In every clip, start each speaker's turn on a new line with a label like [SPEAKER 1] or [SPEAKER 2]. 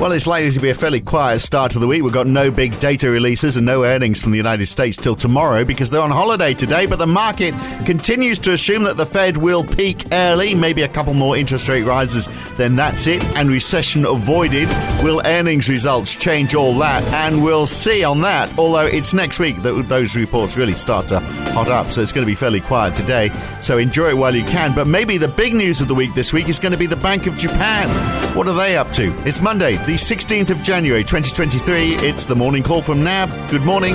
[SPEAKER 1] Well, it's likely to be a fairly quiet start to the week. We've got no big data releases and no earnings from the United States till tomorrow because they're on holiday today. But the market continues to assume that the Fed will peak early, maybe a couple more interest rate rises, then that's it, and recession avoided. Will earnings results change all that? And we'll see on that. Although it's next week that those reports really start to hot up, so it's going to be fairly quiet today. So enjoy it while you can. But maybe the big news of the week this week is going to be the Bank of Japan. What are they up to? It's Monday, the 16th of January 2023. It's the morning call from NAB. Good morning.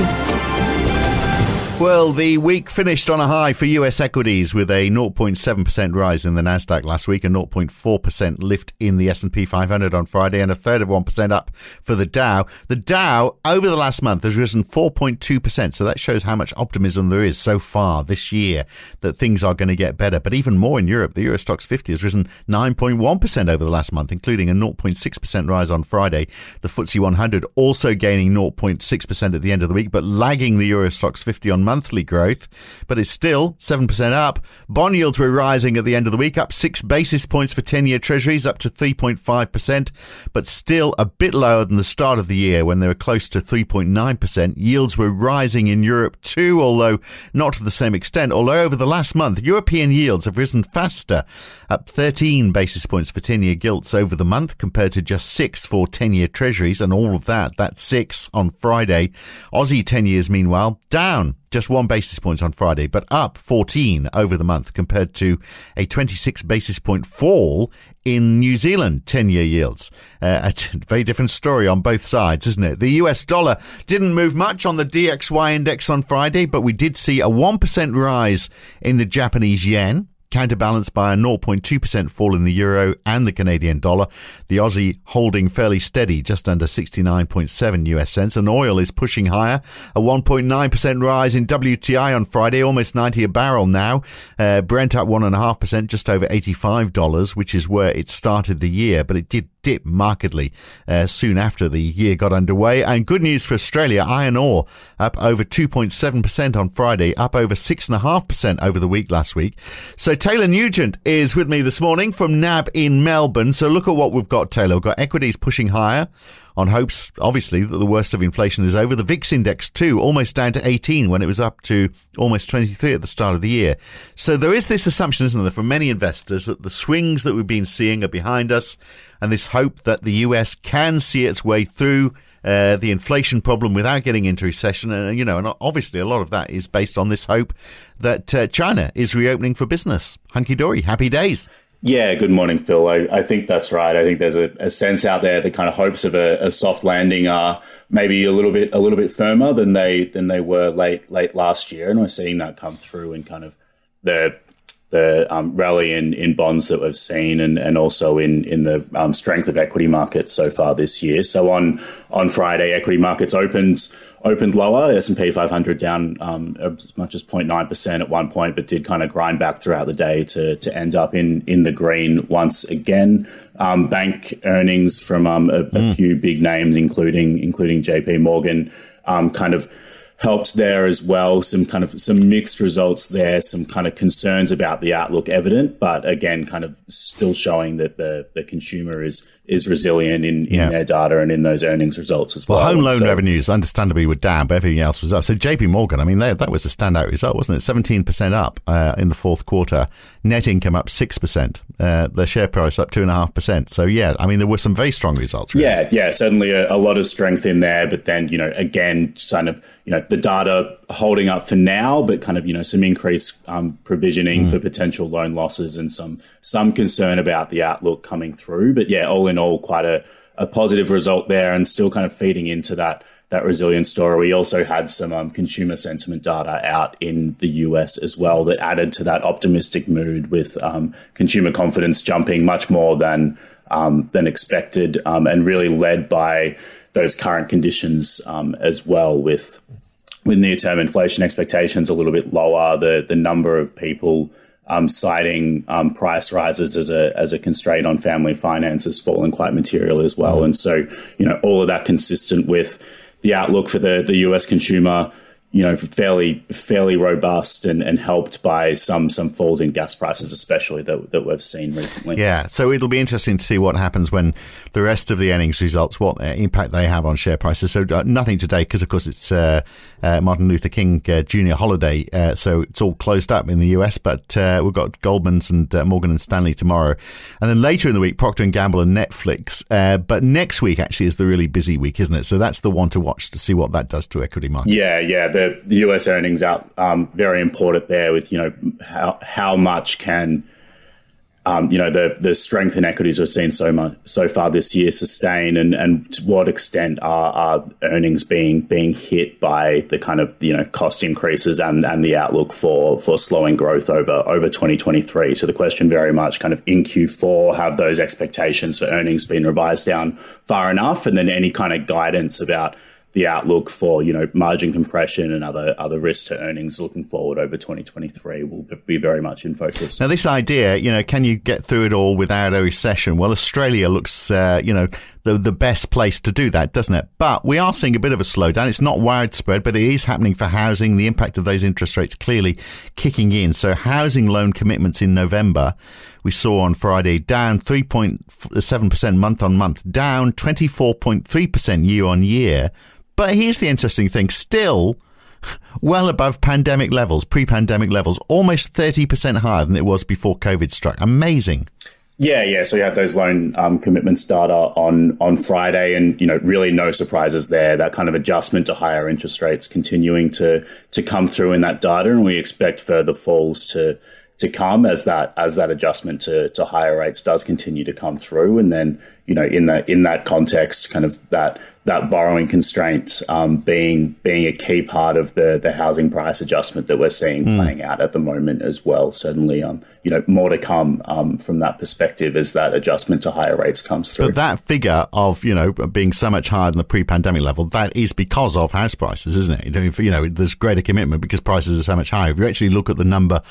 [SPEAKER 1] Well, the week finished on a high for US equities with a 0.7% rise in the Nasdaq last week, a 0.4% lift in the S&P 500 on Friday and a third of 1% up for the Dow. The Dow over the last month has risen 4.2%, so that shows how much optimism there is so far this year that things are going to get better. But even more in Europe, the Euro Stoxx 50 has risen 9.1% over the last month, including a 0.6% rise on Friday. The FTSE 100 also gaining 0.6% at the end of the week, but lagging the Euro Stoxx 50 on monthly growth, but it's still 7% up. Bond yields were rising at the end of the week, up six basis points for 10 year treasuries, up to 3.5%, but still a bit lower than the start of the year when they were close to 3.9%. Yields were rising in Europe too, although not to the same extent. Although over the last month, European yields have risen faster, up 13 basis points for 10 year gilts over the month compared to just six for 10 year treasuries, and all of that, that's six on Friday. Aussie 10 years, meanwhile, down just one basis point on Friday, but up 14 over the month compared to a 26 basis point fall in New Zealand 10 year yields. Uh, a very different story on both sides, isn't it? The US dollar didn't move much on the DXY index on Friday, but we did see a 1% rise in the Japanese yen counterbalanced by a 0.2% fall in the euro and the Canadian dollar. The Aussie holding fairly steady, just under 69.7 US cents, and oil is pushing higher. A 1.9% rise in WTI on Friday, almost 90 a barrel now. Uh, Brent up 1.5%, just over $85, which is where it started the year, but it did dip markedly uh, soon after the year got underway. And good news for Australia, iron ore up over 2.7% on Friday, up over 6.5% over the week last week. So Taylor Nugent is with me this morning from NAB in Melbourne. So look at what we've got, Taylor. We've got equities pushing higher on hopes, obviously, that the worst of inflation is over. The VIX index, too, almost down to 18 when it was up to almost 23 at the start of the year. So there is this assumption, isn't there, for many investors that the swings that we've been seeing are behind us and this hope that the US can see its way through uh, the inflation problem without getting into recession. And, you know, and obviously a lot of that is based on this hope that uh, China is reopening for business. Hunky dory, happy days.
[SPEAKER 2] Yeah, good morning, Phil. I, I think that's right. I think there's a, a, sense out there that kind of hopes of a, a, soft landing are maybe a little bit a little bit firmer than they than they were late late last year, and we're seeing that come through in kind of the the um, rally in, in bonds that we've seen, and, and also in in the um, strength of equity markets so far this year. So on on Friday, equity markets opened opened lower. S and P 500 down um, as much as 0.9 percent at one point, but did kind of grind back throughout the day to to end up in in the green once again. Um, bank earnings from um, a, a mm. few big names, including including J P Morgan, um, kind of helped there as well. Some kind of some mixed results there, some kind of concerns about the outlook evident, but again, kind of still showing that the, the consumer is is resilient in, in yeah. their data and in those earnings results as well.
[SPEAKER 1] Well, home loan so, revenues understandably were down, but everything else was up. So JP Morgan, I mean, they, that was a standout result, wasn't it? 17% up uh, in the fourth quarter. Net income up 6%. Uh, the share price up 2.5%. So, yeah, I mean, there were some very strong results.
[SPEAKER 2] Really. Yeah, yeah, certainly a, a lot of strength in there. But then, you know, again, kind of, you know, the data holding up for now, but kind of, you know, some increased um, provisioning mm. for potential loan losses and some, some concern about the outlook coming through. But yeah, all in all, quite a, a positive result there and still kind of feeding into that that resilient story. We also had some um, consumer sentiment data out in the US as well that added to that optimistic mood with um, consumer confidence jumping much more than um, than expected um, and really led by those current conditions um, as well with with near term inflation expectations a little bit lower the the number of people um, citing um, price rises as a as a constraint on family finance has fallen quite material as well. And so, you know, all of that consistent with the outlook for the the US consumer you know, fairly fairly robust and, and helped by some some falls in gas prices, especially that, that we've seen recently.
[SPEAKER 1] Yeah, so it'll be interesting to see what happens when the rest of the earnings results, what impact they have on share prices. So uh, nothing today because, of course, it's uh, uh, Martin Luther King uh, Jr. holiday, uh, so it's all closed up in the US. But uh, we've got Goldman's and Morgan and Stanley tomorrow, and then later in the week, Procter and Gamble and Netflix. but next week actually is the really busy week, isn't it? So that's the one to watch to see what that does to equity markets.
[SPEAKER 2] Yeah, yeah the, US earnings out um, very important there with you know how how much can um, you know the the strength in equities we've seen so much so far this year sustain and and to what extent are, are earnings being being hit by the kind of you know cost increases and and the outlook for for slowing growth over over 2023 so the question very much kind of in Q4 have those expectations for earnings been revised down far enough? And then any kind of guidance about the outlook for you know margin compression and other other risks to earnings looking forward over 2023 will be very much in focus.
[SPEAKER 1] Now, this idea, you know, can you get through it all without a recession? Well, Australia looks, uh, you know, the the best place to do that, doesn't it? But we are seeing a bit of a slowdown. It's not widespread, but it is happening for housing. The impact of those interest rates clearly kicking in. So, housing loan commitments in November we saw on Friday down 3.7% month on month, down 24.3% year on year but here's the interesting thing still well above pandemic levels, pre pandemic levels, almost 30% higher than it was before COVID struck. Amazing.
[SPEAKER 2] Yeah, yeah. So we had those loan um, commitments data on on Friday, and you know, really no surprises there. That kind of adjustment to higher interest rates continuing to to come through in that data, and we expect further falls to to come as that as that adjustment to to higher rates does continue to come through, and then you know, in that in that context, kind of that that borrowing constraint um, being being a key part of the the housing price adjustment that we're seeing mm. playing out at the moment as well. Certainly, um, you know, more to come um, from that perspective as that adjustment to higher rates comes through.
[SPEAKER 1] But that figure of you know being so much higher than the pre-pandemic level, that is because of house prices, isn't it? You know, there's greater commitment because prices are so much higher. If you actually look at the number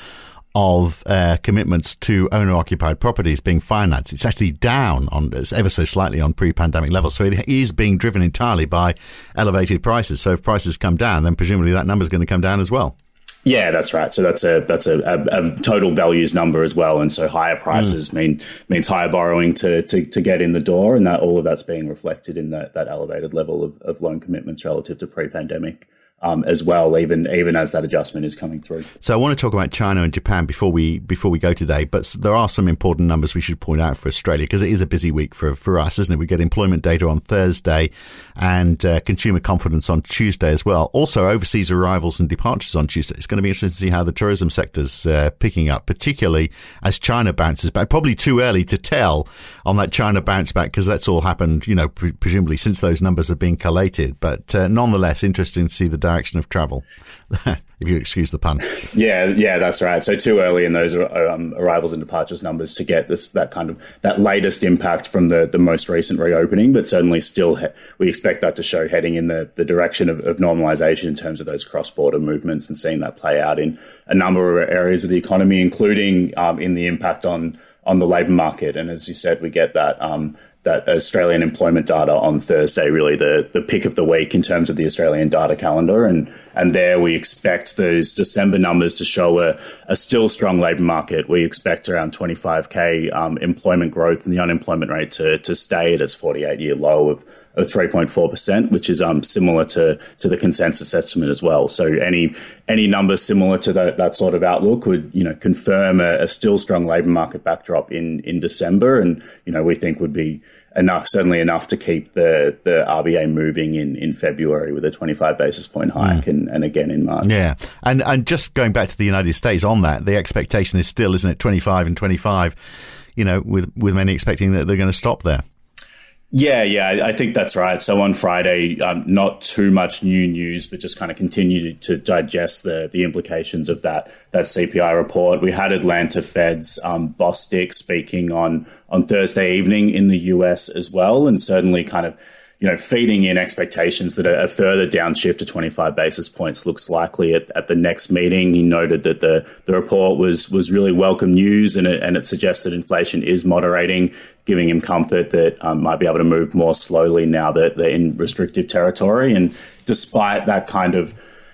[SPEAKER 1] of uh, commitments to owner occupied properties being financed. It's actually down on ever so slightly on pre pandemic levels. So it is being driven entirely by elevated prices. So if prices come down, then presumably that number is going to come down as well.
[SPEAKER 2] Yeah, that's right. So that's a that's a, a, a total values number as well, and so higher prices mm. mean means higher borrowing to, to to get in the door, and that all of that's being reflected in that that elevated level of, of loan commitments relative to pre pandemic um, as well, even even as that adjustment is coming through.
[SPEAKER 1] So I want to talk about China and Japan before we before we go today, but there are some important numbers we should point out for Australia because it is a busy week for for us, isn't it? We get employment data on Thursday and uh, consumer confidence on Tuesday as well. Also, overseas arrivals and departures on Tuesday. It's going to be interesting to see how the tourism sector's uh, picking up, particularly as China bounces back. Probably too early to tell on that China bounce back because that's all happened, you know, pre- presumably since those numbers have been collated. But uh, nonetheless, interesting to see the direction of travel, if you excuse the pun.
[SPEAKER 2] Yeah, yeah, that's right. So too early in those um, arrivals and departures numbers to get this that kind of that latest impact from the the most recent reopening, but certainly still he- we expect that to show heading in the the direction of, of normalization in terms of those cross border movements and seeing that play out in a number of areas of the economy, including um, in the impact on on the labour market. And as you said, we get that um, that Australian employment data on Thursday, really the, the pick of the week in terms of the Australian data calendar. And, and there we expect those December numbers to show a, a still strong labour market. We expect around 25K um, employment growth and the unemployment rate to, to stay at its 48 year low of, of 3.4%, which is um, similar to, to the consensus estimate as well. So any any number similar to that, that sort of outlook would you know confirm a, a still strong labour market backdrop in in December, and you know we think would be enough, certainly enough to keep the, the RBA moving in, in February with a 25 basis point hike mm. and, and again in March.
[SPEAKER 1] Yeah. And, and just going back to the United States on that, the expectation is still, isn't it, 25 and 25, you know, with, with many expecting that they're going to stop there.
[SPEAKER 2] Yeah, yeah, I think that's right. So on Friday, um, not too much new news, but just kind of continue to digest the the implications of that that CPI report. We had Atlanta Fed's um, speaking on on Thursday evening in the US as well, and certainly kind of you know, feeding in expectations that a, further downshift to 25 basis points looks likely at, at the next meeting. He noted that the, the report was was really welcome news and it, and it suggested inflation is moderating, giving him comfort that um, might be able to move more slowly now that they're in restrictive territory. And despite that kind of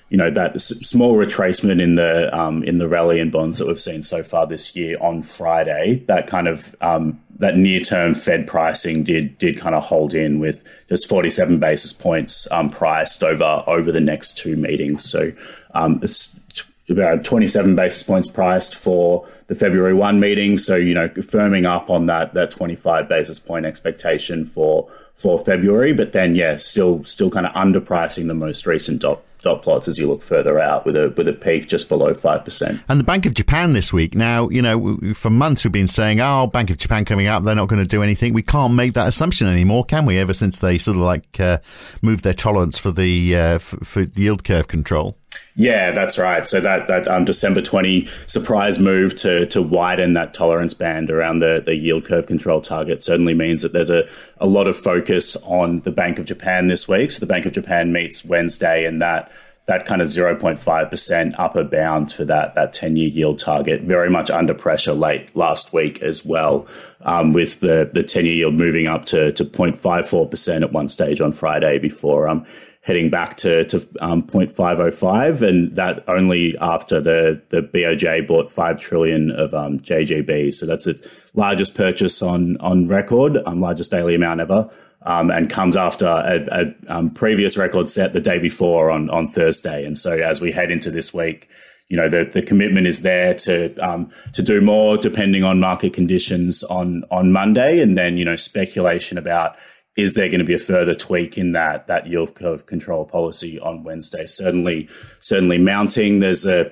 [SPEAKER 2] you know that small retracement in the um, in the rally in bonds that we've seen so far this year on Friday, that kind of um, that near term Fed pricing did did kind of hold in with just 47 basis points um, priced over over the next two meetings. So um, it's about 27 basis points priced for the February 1 meeting. So, you know, firming up on that that 25 basis point expectation for for February, but then yeah, still still kind of underpricing the most recent dot dot plots as you look further out with a with a peak just below five percent.
[SPEAKER 1] And the Bank of Japan this week. Now, you know, for months we've been saying, "Oh, Bank of Japan coming up, they're not going to do anything." We can't make that assumption anymore, can we? Ever since they sort of like uh, moved their tolerance for the uh, for yield curve control.
[SPEAKER 2] Yeah, that's right. So that that um, December twenty surprise move to to widen that tolerance band around the, the yield curve control target certainly means that there's a, a lot of focus on the Bank of Japan this week. So the Bank of Japan meets Wednesday, and that that kind of 0.5% upper bound for that that 10 year yield target very much under pressure late last week as well um, with the the 10 year yield moving up to to 0.54% at one stage on Friday before um heading back to, to um, 0.505, and that only after the, the BOJ bought 5 trillion of um, JGB. So that's its largest purchase on, on record, um, largest daily amount ever. Um, and comes after a, a um, previous record set the day before on, on Thursday. And so as we head into this week, you know, the, the commitment is there to um, to do more depending on market conditions on on Monday, and then you know speculation about is there going to be a further tweak in that that yield curve control policy on Wednesday? Certainly, certainly mounting. There's a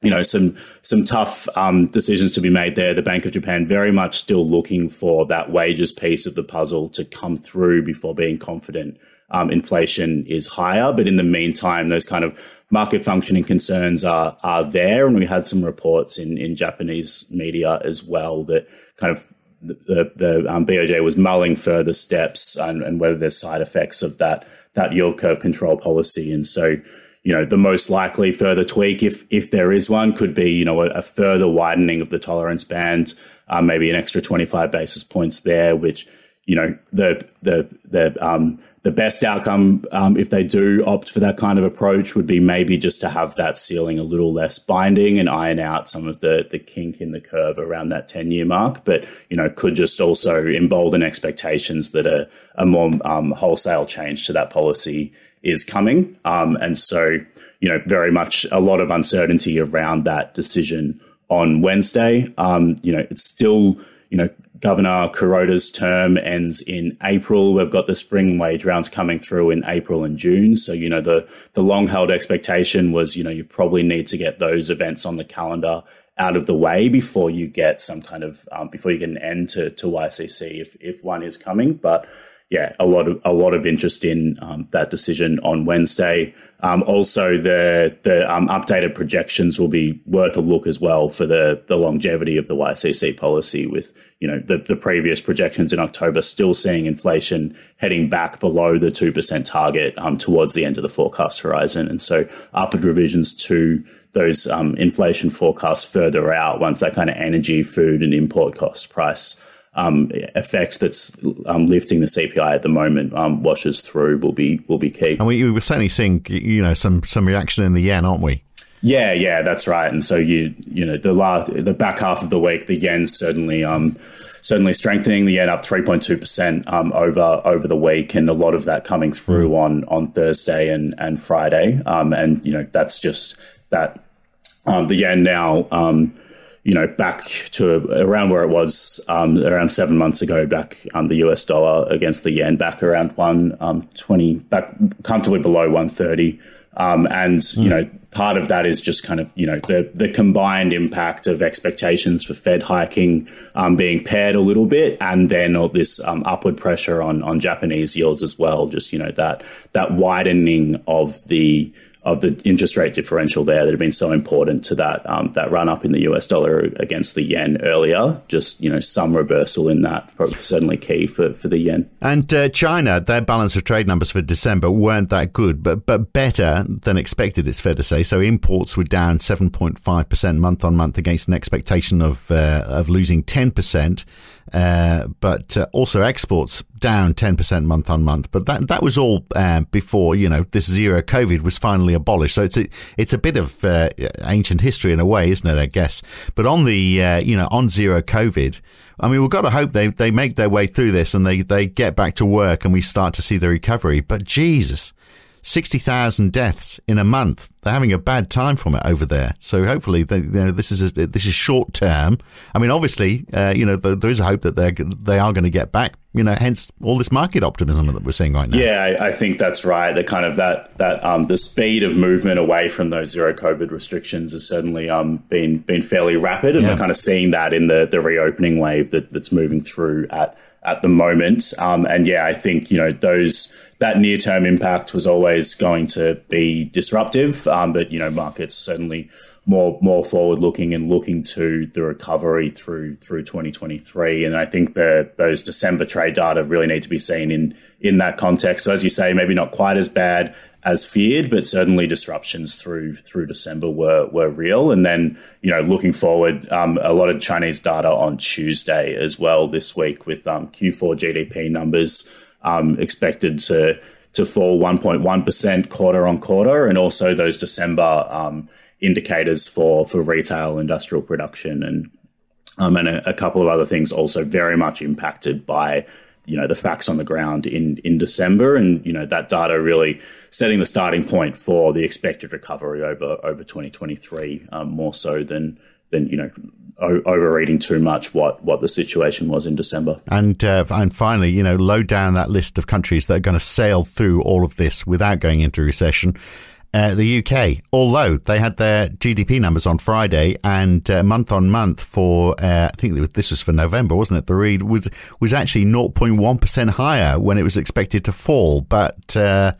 [SPEAKER 2] you know some some tough um, decisions to be made there. The Bank of Japan very much still looking for that wages piece of the puzzle to come through before being confident um, inflation is higher. But in the meantime, those kind of market functioning concerns are are there, and we had some reports in in Japanese media as well that kind of the, the um, BOJ was mulling further steps and, and, whether there's side effects of that that yield curve control policy. And so, you know, the most likely further tweak, if if there is one, could be you know a, a further widening of the tolerance band, um, maybe an extra 25 basis points there, which you know the the the um, the best outcome, um, if they do opt for that kind of approach, would be maybe just to have that ceiling a little less binding and iron out some of the the kink in the curve around that ten year mark. But you know, could just also embolden expectations that a, a more um, wholesale change to that policy is coming. Um, and so, you know, very much a lot of uncertainty around that decision on Wednesday. Um, you know, it's still you know Governor Kuroda's term ends in April. We've got the spring wage rounds coming through in April and June. So, you know, the, the long held expectation was, you know, you probably need to get those events on the calendar out of the way before you get some kind of, um, before you get an end to, to YCC if, if one is coming. But, yeah, a lot of a lot of interest in um, that decision on Wednesday. Um, also, the the um, updated projections will be worth a look as well for the the longevity of the YCC policy. With you know the, the previous projections in October still seeing inflation heading back below the two percent target um, towards the end of the forecast horizon, and so upward revisions to those um, inflation forecasts further out once that kind of energy, food, and import cost price um, effects that's um, lifting the CPI at the moment um, washes through will be will be key.
[SPEAKER 1] And we, we were certainly seeing you know some some reaction in the yen, aren't we?
[SPEAKER 2] Yeah, yeah, that's right. And so you you know the last the back half of the week, the yen certainly um certainly strengthening. The yen up three point two percent um over over the week, and a lot of that coming through mm. on on Thursday and and Friday. Um, and you know that's just that um, the yen now um you know, back to around where it was um, around seven months ago, back um, the US dollar against the yen, back around one um, twenty, back comfortably below one thirty. Um, and mm. you know, part of that is just kind of you know the the combined impact of expectations for Fed hiking um, being pared a little bit, and then all this um, upward pressure on on Japanese yields as well. Just you know that that widening of the of the interest rate differential there that had been so important to that um, that run up in the US dollar against the yen earlier. Just you know some reversal in that certainly key for, for the yen.
[SPEAKER 1] And uh, China, their balance of trade numbers for December weren't that good, but but better than expected. It's fair to say. So imports were down seven point five percent month on month against an expectation of uh, of losing ten percent. Uh, but uh, also exports down 10% month on month. But that that was all uh, before you know this zero COVID was finally abolished. So it's a, it's a bit of uh, ancient history in a way, isn't it? I guess. But on the uh, you know on zero COVID, I mean we've got to hope they they make their way through this and they they get back to work and we start to see the recovery. But Jesus. 60,000 deaths in a month. They're having a bad time from it over there. So hopefully, they, you know, this is a, this is short term. I mean, obviously, uh, you know, the, there is a hope that they they are going to get back. You know, hence all this market optimism that we're seeing right now.
[SPEAKER 2] Yeah, I, I think that's right. The kind of that that um, the speed of movement away from those zero COVID restrictions has certainly um, been been fairly rapid, and yeah. we're kind of seeing that in the the reopening wave that, that's moving through at at the moment. Um, and yeah, I think you know those that near term impact was always going to be disruptive, um, but you know markets certainly more more forward looking and looking to the recovery through through 2023. And I think that those December trade data really need to be seen in in that context. So as you say, maybe not quite as bad as feared, but certainly disruptions through through December were were real. And then you know looking forward, um, a lot of Chinese data on Tuesday as well this week with um, Q4 GDP numbers um, expected to to fall 1.1 percent quarter on quarter, and also those December um, indicators for for retail industrial production and um, and a, a couple of other things also very much impacted by you know the facts on the ground in in December, and you know that data really setting the starting point for the expected recovery over over 2023, um, more so than than you know o- overreading too much what what the situation was in December.
[SPEAKER 1] And uh, and finally, you know, low down that list of countries that are going to sail through all of this without going into recession uh, the UK, although they had their GDP numbers on Friday and uh, month on month for, uh, I think this was for November, wasn't it? The read was, was actually 0.1% higher when it was expected to fall. But uh,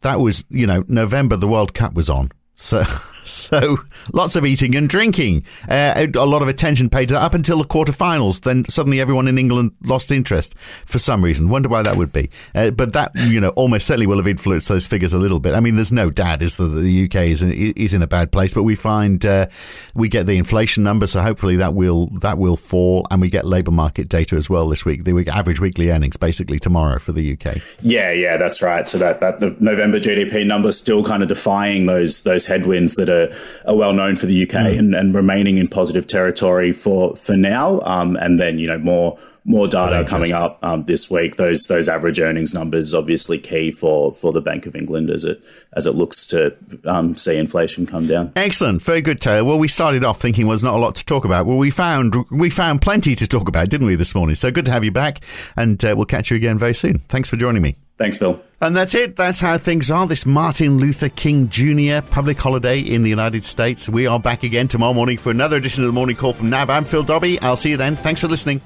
[SPEAKER 1] that was, you know, November, the World Cup was on. So. So lots of eating and drinking. Uh, a lot of attention paid to that up until the quarterfinals. Then suddenly everyone in England lost interest for some reason. Wonder why that would be. Uh, but that, you know, almost certainly will have influenced those figures a little bit. I mean, there's no doubt is that the UK is in, is in a bad place, but we find uh, we get the inflation number, so hopefully that will that will fall, and we get labour market data as well this week. The week, average weekly earnings basically tomorrow for the UK.
[SPEAKER 2] Yeah, yeah, that's right. So that that the November GDP number still kind of defying those those headwinds that are are, are well known for the UK mm. and, and, remaining in positive territory for for now. Um, and then you know more more data coming up um, this week. Those those average earnings numbers obviously key for for the Bank of England as it as it looks to um, see inflation come down.
[SPEAKER 1] Excellent, very good, Taylor. Well, we started off thinking was not a lot to talk about. Well, we found we found plenty to talk about, didn't we, this morning? So good to have you back, and uh, we'll catch you again very soon. Thanks for joining me.
[SPEAKER 2] Thanks, Phil.
[SPEAKER 1] And that's it. That's how things are. This Martin Luther King Jr. public holiday in the United States. We are back again tomorrow morning for another edition of the Morning Call from NAB. I'm Phil Dobbie. I'll see you then. Thanks for listening.